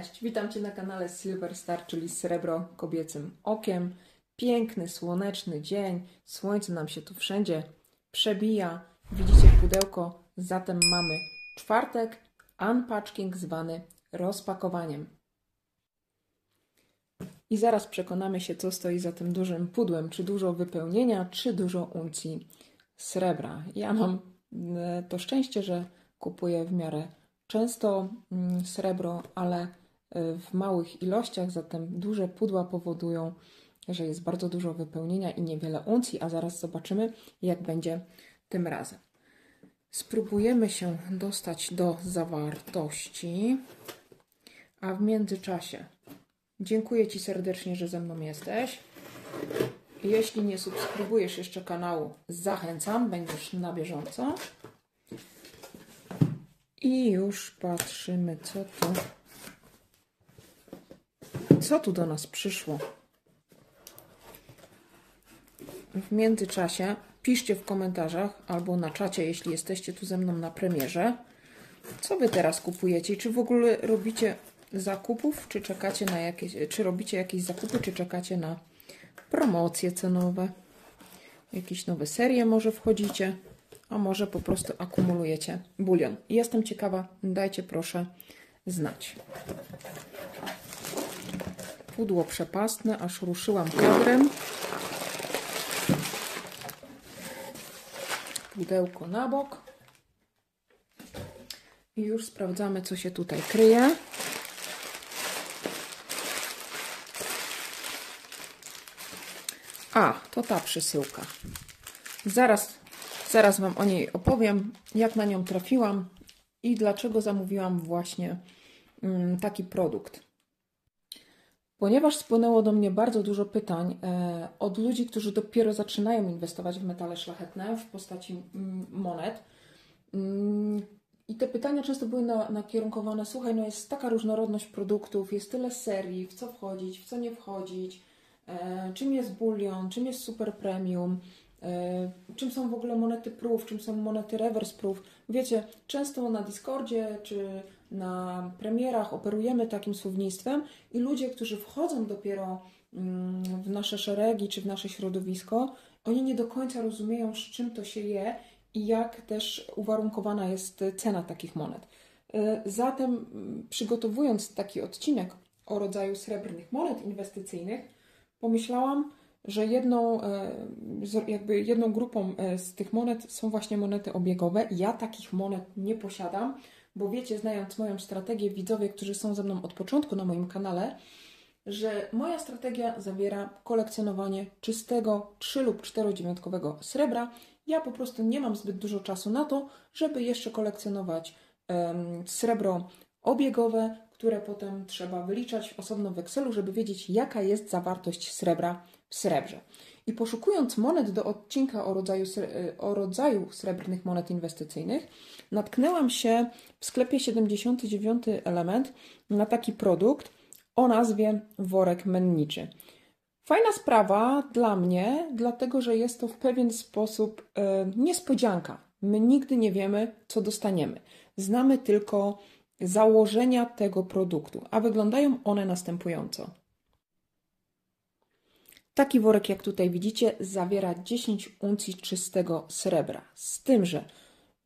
Cześć, witam Cię na kanale Silver Star, czyli Srebro Kobiecym Okiem. Piękny, słoneczny dzień, słońce nam się tu wszędzie przebija. Widzicie pudełko, zatem mamy czwartek, unpacking zwany rozpakowaniem. I zaraz przekonamy się, co stoi za tym dużym pudłem. Czy dużo wypełnienia, czy dużo uncji srebra. Ja mam e, to szczęście, że kupuję w miarę często mm, srebro, ale w małych ilościach, zatem duże pudła powodują, że jest bardzo dużo wypełnienia i niewiele uncji, a zaraz zobaczymy, jak będzie tym razem. Spróbujemy się dostać do zawartości, a w międzyczasie dziękuję Ci serdecznie, że ze mną jesteś. Jeśli nie subskrybujesz jeszcze kanału, zachęcam, będziesz na bieżąco. I już patrzymy, co to. Co tu do nas przyszło? W międzyczasie piszcie w komentarzach albo na czacie, jeśli jesteście tu ze mną na premierze, co wy teraz kupujecie? Czy w ogóle robicie zakupów, czy czekacie na jakieś, czy robicie jakieś zakupy, czy czekacie na promocje cenowe? Jakieś nowe serie może wchodzicie? a może po prostu akumulujecie bulion. Jestem ciekawa, dajcie proszę znać. Pudło przepastne, aż ruszyłam kadrem. Pudełko na bok. I już sprawdzamy, co się tutaj kryje. A, to ta przysyłka. Zaraz Zaraz Wam o niej opowiem, jak na nią trafiłam i dlaczego zamówiłam właśnie mm, taki produkt. Ponieważ spłynęło do mnie bardzo dużo pytań e, od ludzi, którzy dopiero zaczynają inwestować w metale szlachetne w postaci mm, monet. Mm, I te pytania często były nakierunkowane: słuchaj, no jest taka różnorodność produktów, jest tyle serii, w co wchodzić, w co nie wchodzić, e, czym jest bulion, czym jest super premium, E, czym są w ogóle monety proof, czym są monety reverse proof. Wiecie, często na Discordzie czy na premierach operujemy takim słownictwem i ludzie, którzy wchodzą dopiero mm, w nasze szeregi czy w nasze środowisko, oni nie do końca rozumieją, z czym to się je i jak też uwarunkowana jest cena takich monet. E, zatem, mm, przygotowując taki odcinek o rodzaju srebrnych monet inwestycyjnych, pomyślałam, że jedną, e, jakby jedną grupą e, z tych monet są właśnie monety obiegowe. Ja takich monet nie posiadam, bo wiecie, znając moją strategię, widzowie, którzy są ze mną od początku na moim kanale, że moja strategia zawiera kolekcjonowanie czystego 3 lub 4 dziewiątkowego srebra. Ja po prostu nie mam zbyt dużo czasu na to, żeby jeszcze kolekcjonować um, srebro obiegowe, które potem trzeba wyliczać osobno w Excelu, żeby wiedzieć, jaka jest zawartość srebra w srebrze. I poszukując monet do odcinka o rodzaju, o rodzaju srebrnych monet inwestycyjnych, natknęłam się w sklepie 79 element na taki produkt o nazwie worek menniczy. Fajna sprawa dla mnie, dlatego że jest to w pewien sposób e, niespodzianka. My nigdy nie wiemy, co dostaniemy. Znamy tylko założenia tego produktu, a wyglądają one następująco. Taki worek, jak tutaj widzicie, zawiera 10 uncji czystego srebra. Z tym, że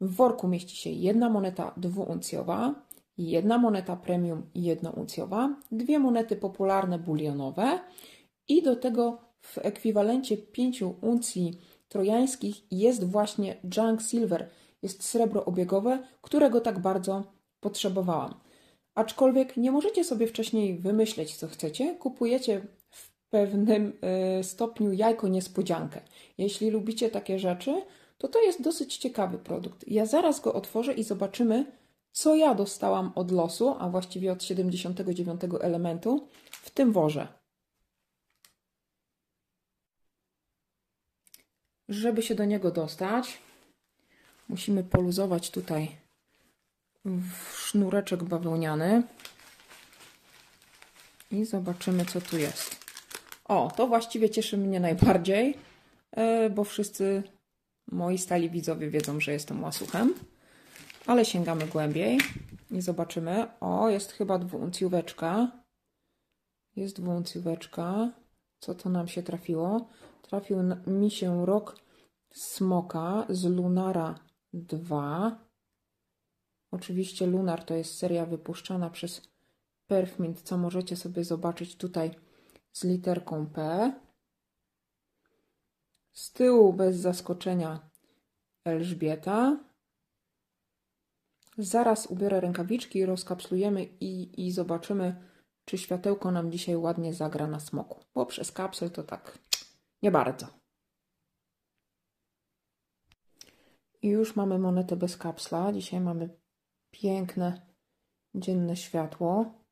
w worku mieści się jedna moneta dwuuncjowa, jedna moneta premium jednouncjowa, dwie monety popularne bulionowe i do tego w ekwiwalencie 5 uncji trojańskich jest właśnie junk silver, jest srebro obiegowe, którego tak bardzo potrzebowałam. Aczkolwiek nie możecie sobie wcześniej wymyśleć, co chcecie, kupujecie pewnym e, stopniu jajko niespodziankę. Jeśli lubicie takie rzeczy, to to jest dosyć ciekawy produkt. Ja zaraz go otworzę i zobaczymy, co ja dostałam od losu, a właściwie od 79 elementu w tym worze. Żeby się do niego dostać, musimy poluzować tutaj sznureczek bawełniany i zobaczymy, co tu jest. O, to właściwie cieszy mnie najbardziej, e, bo wszyscy moi stali widzowie wiedzą, że jestem łasuchem, ale sięgamy głębiej. i zobaczymy. O, jest chyba dwuuncjóweczka. Jest dwuuncjóweczka. Co to nam się trafiło? Trafił mi się rok smoka z Lunara 2. Oczywiście Lunar to jest seria wypuszczana przez Perfmint, co możecie sobie zobaczyć tutaj z literką P. Z tyłu bez zaskoczenia Elżbieta. Zaraz ubiorę rękawiczki, rozkapslujemy i, i zobaczymy, czy światełko nam dzisiaj ładnie zagra na smoku. Bo przez kapsel to tak nie bardzo. I już mamy monetę bez kapsla. Dzisiaj mamy piękne dzienne światło.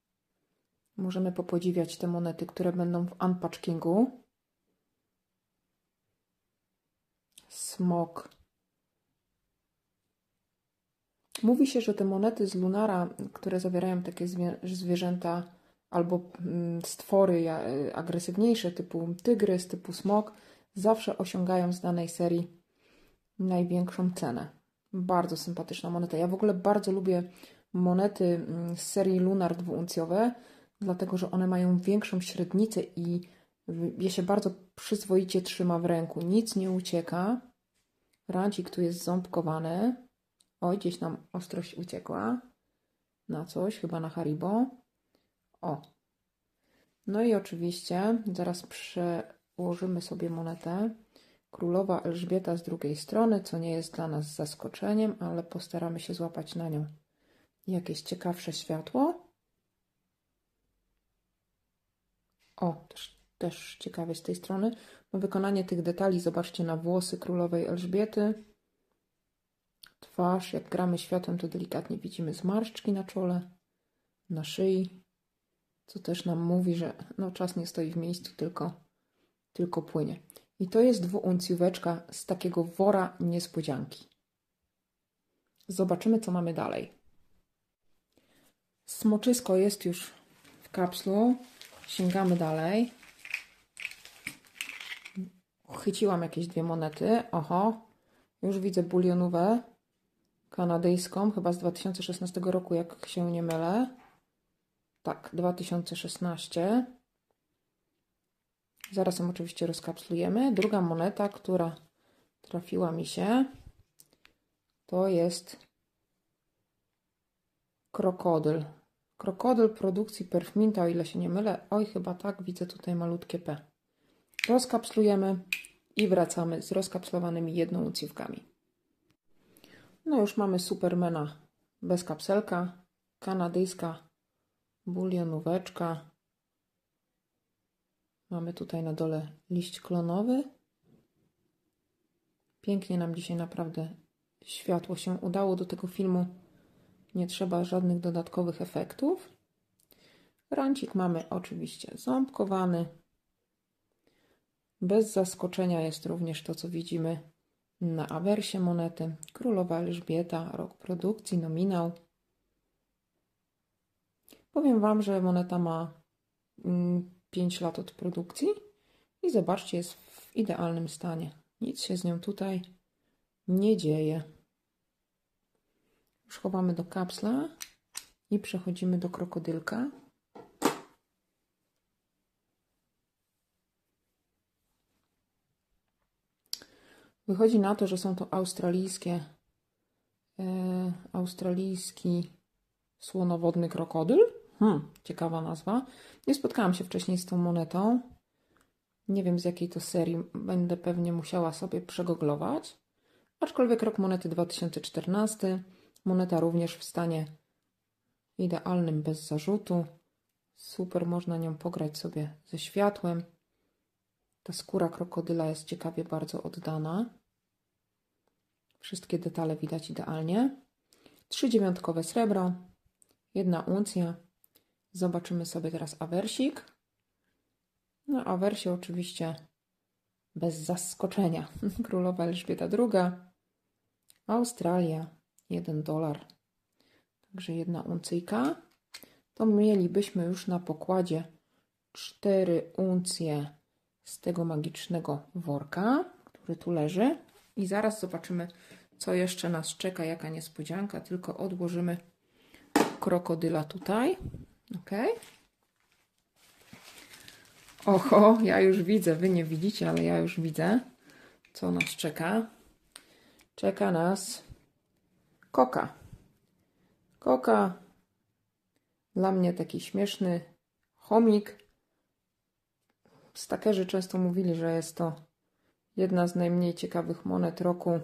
Możemy popodziwiać te monety, które będą w unpatchingu. Smok. Mówi się, że te monety z Lunara, które zawierają takie zwierzęta albo mm, stwory agresywniejsze, typu tygrys, typu smok, zawsze osiągają z danej serii największą cenę. Bardzo sympatyczna moneta. Ja w ogóle bardzo lubię monety mm, z serii Lunar dwuuncjowe, dlatego że one mają większą średnicę i je się bardzo przyzwoicie trzyma w ręku. Nic nie ucieka. Rancik tu jest ząbkowany. Oj, gdzieś nam ostrość uciekła. Na coś, chyba na Haribo. O. No i oczywiście zaraz przełożymy sobie monetę. Królowa Elżbieta z drugiej strony, co nie jest dla nas zaskoczeniem, ale postaramy się złapać na nią jakieś ciekawsze światło. O, też, też ciekawie z tej strony. No, wykonanie tych detali zobaczcie na włosy królowej Elżbiety. Twarz, jak gramy światłem, to delikatnie widzimy zmarszczki na czole, na szyi, co też nam mówi, że no, czas nie stoi w miejscu, tylko, tylko płynie. I to jest dwuuncjóweczka z takiego wora niespodzianki. Zobaczymy, co mamy dalej. Smoczysko jest już w kapslu. Sięgamy dalej. Chyciłam jakieś dwie monety. Oho, już widzę bulionówę kanadyjską, chyba z 2016 roku, jak się nie mylę. Tak, 2016. Zaraz ją oczywiście rozkapslujemy. Druga moneta, która trafiła mi się, to jest krokodyl. Krokodyl produkcji Perfminta, o ile się nie mylę. Oj, chyba tak, widzę tutaj malutkie P. Rozkapslujemy i wracamy z rozkapslowanymi jednouncjówkami. No już mamy Supermana bez kapselka, kanadyjska bulionóweczka. Mamy tutaj na dole liść klonowy. Pięknie nam dzisiaj naprawdę światło się udało do tego filmu. Nie trzeba żadnych dodatkowych efektów. Rancik mamy oczywiście ząbkowany. Bez zaskoczenia jest również to, co widzimy na awersie monety. Królowa Elżbieta, rok produkcji, nominał. Powiem Wam, że moneta ma 5 mm, lat od produkcji i zobaczcie, jest w idealnym stanie. Nic się z nią tutaj nie dzieje. Już do kapsla i przechodzimy do krokodylka. Wychodzi na to, że są to australijskie, e, australijski słonowodny krokodyl. Hmm, ciekawa nazwa. Nie spotkałam się wcześniej z tą monetą. Nie wiem z jakiej to serii. Będę pewnie musiała sobie przegoglować. Aczkolwiek rok monety 2014. Moneta również w stanie idealnym, bez zarzutu. Super, można nią pograć sobie ze światłem. Ta skóra krokodyla jest ciekawie bardzo oddana. Wszystkie detale widać idealnie. Trzy dziewiątkowe srebro, jedna uncja. Zobaczymy sobie teraz awersik. No, awersie oczywiście bez zaskoczenia. Królowa Elżbieta II, Australia, 1 dolar, także jedna uncyjka. To mielibyśmy już na pokładzie 4 uncje z tego magicznego worka, który tu leży. I zaraz zobaczymy, co jeszcze nas czeka, jaka niespodzianka. Tylko odłożymy krokodyla tutaj. Ok. Oho, ja już widzę, wy nie widzicie, ale ja już widzę, co nas czeka. Czeka nas koka. Koka, dla mnie taki śmieszny chomik. Stakerzy często mówili, że jest to jedna z najmniej ciekawych monet roku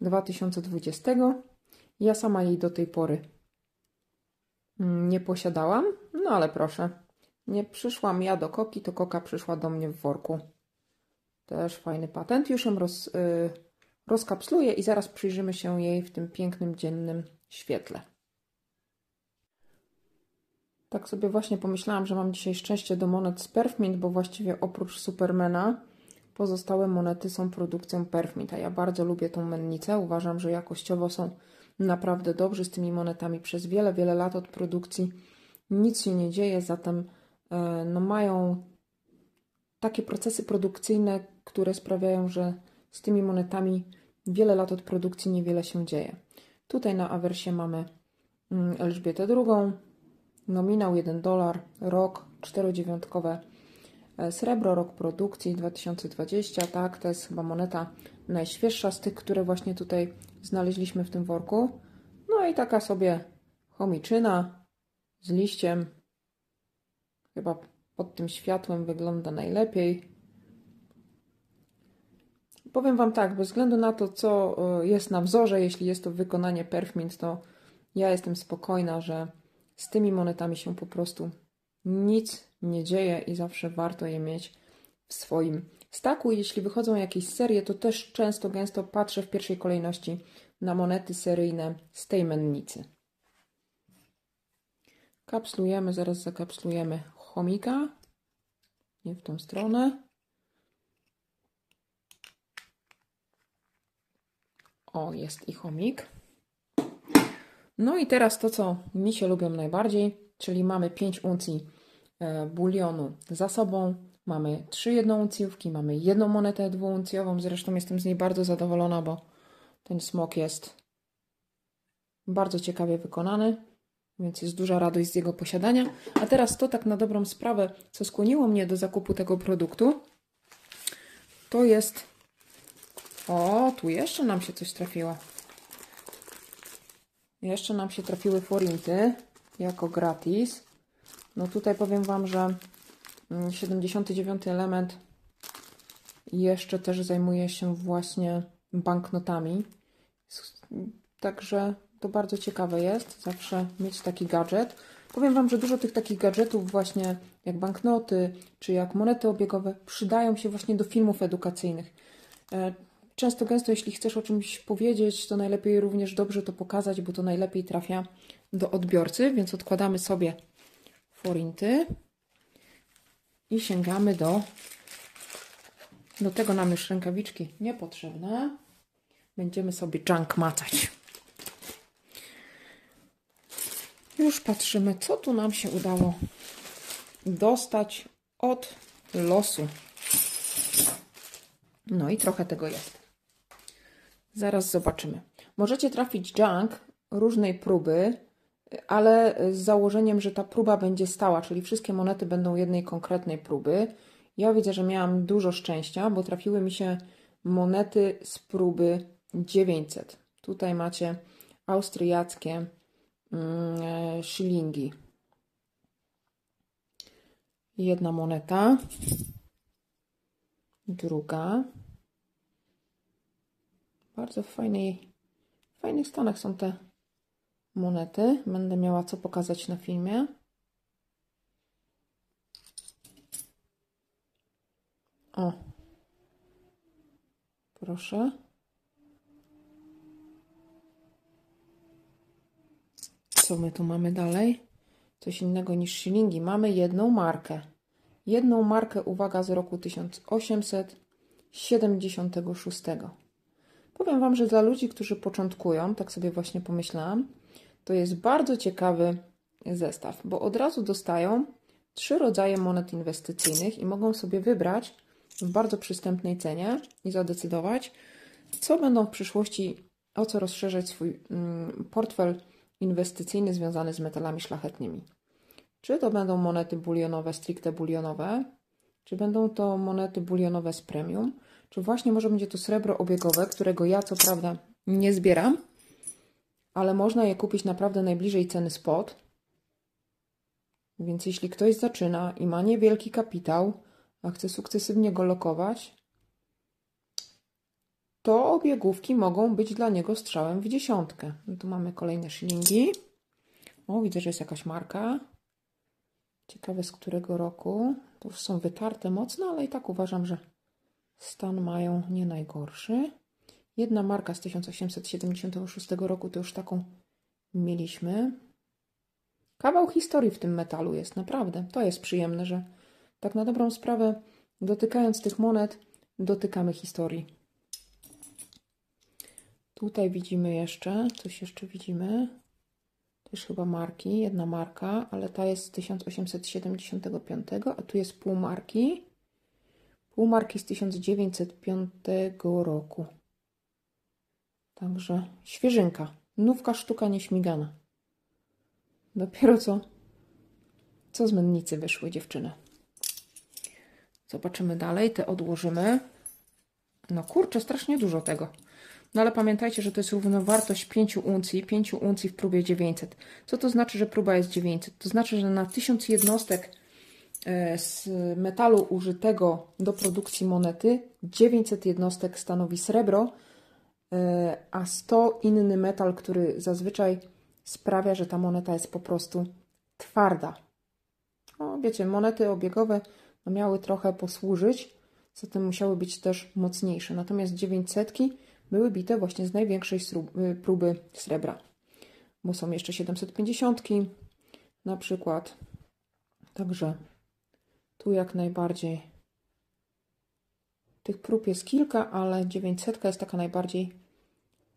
2020. Ja sama jej do tej pory nie posiadałam, no ale proszę. Nie przyszłam ja do koki, to koka przyszła do mnie w worku. Też fajny patent. Już ją roz, yy, rozkapsluję i zaraz przyjrzymy się jej w tym pięknym dziennym świetle. Tak sobie właśnie pomyślałam, że mam dzisiaj szczęście do monet z Perfmint, bo właściwie oprócz Supermana pozostałe monety są produkcją Perfmint, a ja bardzo lubię tą mennicę. Uważam, że jakościowo są naprawdę dobrzy z tymi monetami przez wiele, wiele lat od produkcji. Nic się nie dzieje, zatem e, no, mają takie procesy produkcyjne, które sprawiają, że z tymi monetami wiele lat od produkcji niewiele się dzieje. Tutaj na awersie mamy mm, Elżbietę II, nominał 1 dolar, rok, czterodziewiątkowe e, srebro, rok produkcji 2020, tak, to jest chyba moneta najświeższa z tych, które właśnie tutaj znaleźliśmy w tym worku. No i taka sobie chomiczyna z liściem, chyba pod tym światłem wygląda najlepiej. Powiem Wam tak, bez względu na to, co e, jest na wzorze, jeśli jest to wykonanie Perfmint, to ja jestem spokojna, że z tymi monetami się po prostu nic nie dzieje i zawsze warto je mieć w swoim staku. Jeśli wychodzą jakieś serie, to też często, gęsto patrzę w pierwszej kolejności na monety seryjne z tej mennicy. Kapslujemy, zaraz zakapslujemy chomika. Nie w tą stronę. O, jest i chomik. No i teraz to, co mi się lubią najbardziej, czyli mamy 5 uncji e, bulionu za sobą, mamy 3 jednouncjówki, mamy jedną monetę dwuuncjową, zresztą jestem z niej bardzo zadowolona, bo ten smok jest bardzo ciekawie wykonany, więc jest duża radość z jego posiadania. A teraz to tak na dobrą sprawę, co skłoniło mnie do zakupu tego produktu, to jest... O, tu jeszcze nam się coś trafiło. Jeszcze nam się trafiły forinty jako gratis. No tutaj powiem Wam, że 79 mm, element jeszcze też zajmuje się właśnie banknotami. Także to bardzo ciekawe jest zawsze mieć taki gadżet. Powiem Wam, że dużo tych takich gadżetów właśnie jak banknoty czy jak monety obiegowe przydają się właśnie do filmów edukacyjnych. Często, gęsto, jeśli chcesz o czymś powiedzieć, to najlepiej również dobrze to pokazać, bo to najlepiej trafia do odbiorcy, więc odkładamy sobie forinty i sięgamy do do tego nam już rękawiczki niepotrzebne. Będziemy sobie junk macać. Już patrzymy, co tu nam się udało dostać od losu. No i trochę tego jest. Zaraz zobaczymy. Możecie trafić junk różnej próby, ale z założeniem, że ta próba będzie stała, czyli wszystkie monety będą jednej konkretnej próby. Ja widzę, że miałam dużo szczęścia, bo trafiły mi się monety z próby 900. Tutaj macie austriackie mm, szylingi. Jedna moneta, druga, bardzo fajnej, fajnych stanach są te monety. Będę miała co pokazać na filmie. O. Proszę. Co my tu mamy dalej? Coś innego niż shilingi. Mamy jedną markę. Jedną markę, uwaga, z roku 1876. Powiem Wam, że dla ludzi, którzy początkują, tak sobie właśnie pomyślałam, to jest bardzo ciekawy zestaw, bo od razu dostają trzy rodzaje monet inwestycyjnych i mogą sobie wybrać w bardzo przystępnej cenie i zadecydować, co będą w przyszłości, o co rozszerzać swój mm, portfel inwestycyjny związany z metalami szlachetnymi. Czy to będą monety bulionowe, stricte bulionowe, czy będą to monety bulionowe z premium, czy właśnie może będzie to srebro obiegowe, którego ja co prawda nie zbieram, ale można je kupić naprawdę najbliżej ceny spot. Więc jeśli ktoś zaczyna i ma niewielki kapitał, a chce sukcesywnie go lokować, to obiegówki mogą być dla niego strzałem w dziesiątkę. No tu mamy kolejne shilingi. O, widzę, że jest jakaś marka. Ciekawe z którego roku. To już są wytarte mocno, ale i tak uważam, że stan mają nie najgorszy. Jedna marka z 1876 roku to już taką mieliśmy. Kawał historii w tym metalu jest, naprawdę. To jest przyjemne, że tak na dobrą sprawę, dotykając tych monet, dotykamy historii. Tutaj widzimy jeszcze, coś jeszcze widzimy. Jest chyba marki, jedna marka, ale ta jest z 1875, a tu jest półmarki. Półmarki z 1905 roku. Także świeżynka. Nówka sztuka nieśmigana. Dopiero co, co z mennicy wyszły dziewczyny. Zobaczymy dalej, te odłożymy. No kurczę, strasznie dużo tego. No ale pamiętajcie, że to jest równowartość 5 uncji, 5 uncji w próbie 900. Co to znaczy, że próba jest 900? To znaczy, że na 1000 jednostek z metalu użytego do produkcji monety 900 jednostek stanowi srebro, e, a 100 inny metal, który zazwyczaj sprawia, że ta moneta jest po prostu twarda. No, wiecie, monety obiegowe no, miały trochę posłużyć, zatem musiały być też mocniejsze. Natomiast 900 były bite właśnie z największej y, próby srebra, bo są jeszcze 750 na przykład. Także tu jak najbardziej tych prób jest kilka, ale 900 jest taka najbardziej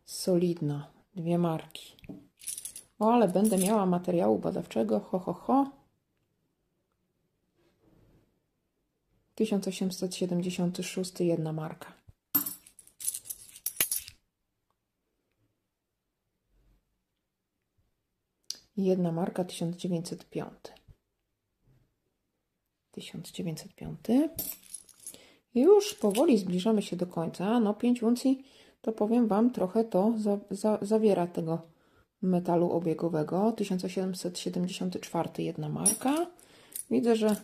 solidna. Dwie marki. O, ale będę miała materiału badawczego. Ho, ho, ho. 1876 jedna marka. Jedna marka 1905. 1905. Już powoli zbliżamy się do końca. No 5 uncji to powiem Wam trochę to za, za, zawiera tego metalu obiegowego. 1774 jedna marka. Widzę, że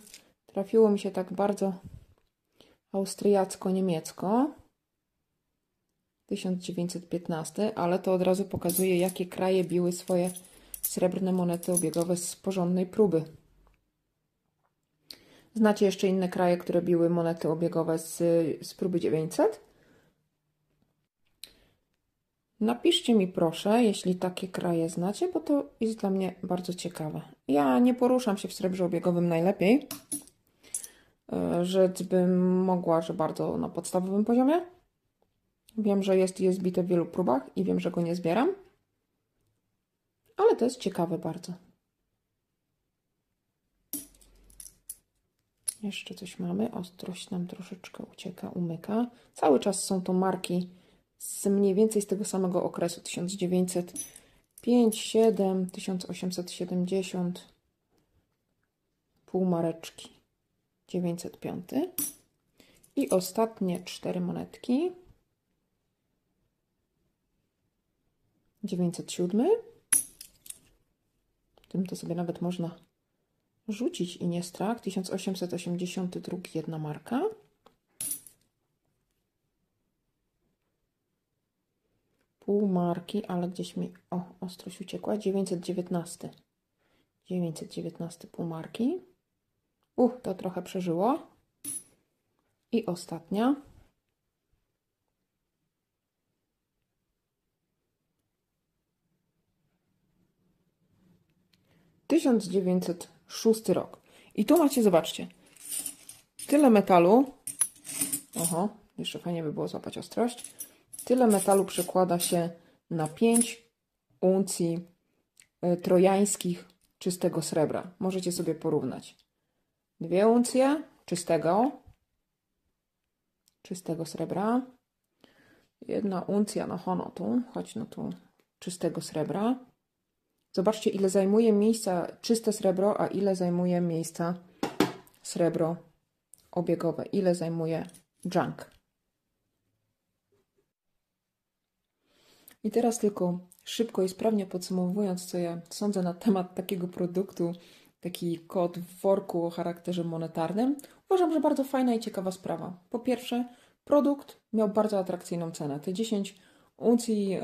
trafiło mi się tak bardzo austriacko-niemiecko. 1915, ale to od razu pokazuje, jakie kraje biły swoje srebrne monety obiegowe z porządnej próby. Znacie jeszcze inne kraje, które biły monety obiegowe z, z próby 900? Napiszcie mi proszę, jeśli takie kraje znacie, bo to jest dla mnie bardzo ciekawe. Ja nie poruszam się w srebrze obiegowym najlepiej. E, rzecz bym mogła, że bardzo na podstawowym poziomie. Wiem, że jest, jest bite w wielu próbach i wiem, że go nie zbieram. Ale to jest ciekawe bardzo. Jeszcze coś mamy. Ostrość nam troszeczkę ucieka, umyka. Cały czas są to marki z mniej więcej z tego samego okresu 1905, 7, 1870, półmareczki 905 i ostatnie cztery monetki 907 tym to sobie nawet można rzucić i nie strach 1882 jedna marka pół marki, ale gdzieś mi, o, ostrość uciekła, 919. 919 pół marki. Uch, to trochę przeżyło. I ostatnia. Tysiąc dziewięćset szósty rok. I tu macie, zobaczcie, tyle metalu. Oho, jeszcze fajnie by było złapać ostrość Tyle metalu przekłada się na 5 uncji e, trojańskich czystego srebra. Możecie sobie porównać. Dwie uncje czystego, czystego srebra. Jedna uncja, no hono tu, chodź no tu, czystego srebra. Zobaczcie, ile zajmuje miejsca czyste srebro, a ile zajmuje miejsca srebro obiegowe. Ile zajmuje junk. I teraz tylko szybko i sprawnie podsumowując, co ja sądzę na temat takiego produktu, taki kod w worku o charakterze monetarnym, uważam, że bardzo fajna i ciekawa sprawa. Po pierwsze, produkt miał bardzo atrakcyjną cenę. Te 10 uncji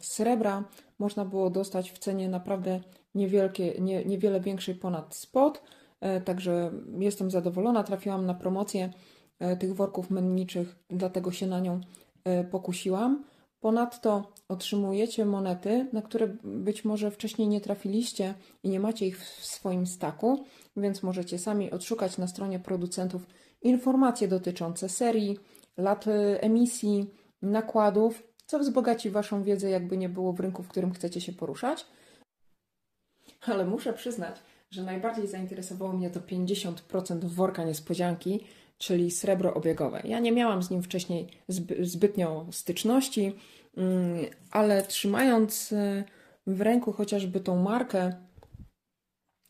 srebra można było dostać w cenie naprawdę niewielkie, nie, niewiele większej ponad spot, e, także jestem zadowolona. Trafiłam na promocję e, tych worków menniczych, dlatego się na nią e, pokusiłam. Ponadto otrzymujecie monety, na które być może wcześniej nie trafiliście i nie macie ich w swoim staku, więc możecie sami odszukać na stronie producentów informacje dotyczące serii, lat emisji, nakładów, co wzbogaci Waszą wiedzę, jakby nie było w rynku, w którym chcecie się poruszać. Ale muszę przyznać, że najbardziej zainteresowało mnie to 50% worka niespodzianki, czyli srebro obiegowe. Ja nie miałam z nim wcześniej zbytnio styczności, mm, ale trzymając y, w ręku chociażby tą markę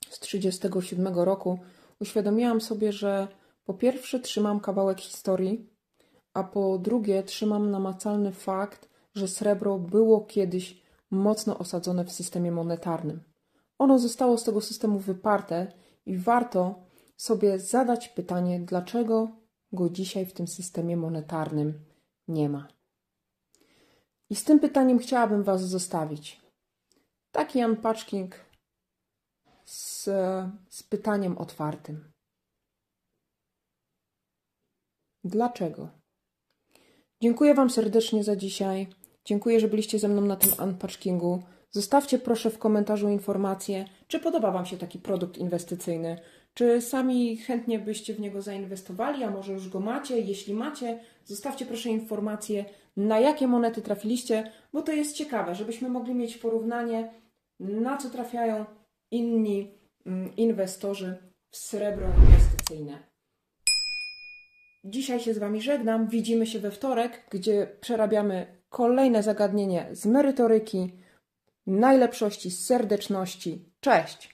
z 1937 roku, uświadomiłam sobie, że po pierwsze trzymam kawałek historii, a po drugie trzymam namacalny fakt, że srebro było kiedyś mocno osadzone w systemie monetarnym. Ono zostało z tego systemu wyparte i warto sobie zadać pytanie, dlaczego go dzisiaj w tym systemie monetarnym nie ma. I z tym pytaniem chciałabym Was zostawić. Taki unpatching z, z pytaniem otwartym. Dlaczego? Dziękuję Wam serdecznie za dzisiaj. Dziękuję, że byliście ze mną na tym unpatchingu. Zostawcie proszę w komentarzu informację, czy podoba Wam się taki produkt inwestycyjny, czy sami chętnie byście w niego zainwestowali, a może już go macie? Jeśli macie, zostawcie proszę informację, na jakie monety trafiliście, bo to jest ciekawe, żebyśmy mogli mieć porównanie, na co trafiają inni mm, inwestorzy w srebro inwestycyjne. Dzisiaj się z Wami żegnam. Widzimy się we wtorek, gdzie przerabiamy kolejne zagadnienie z merytoryki, najlepszości, z serdeczności. Cześć!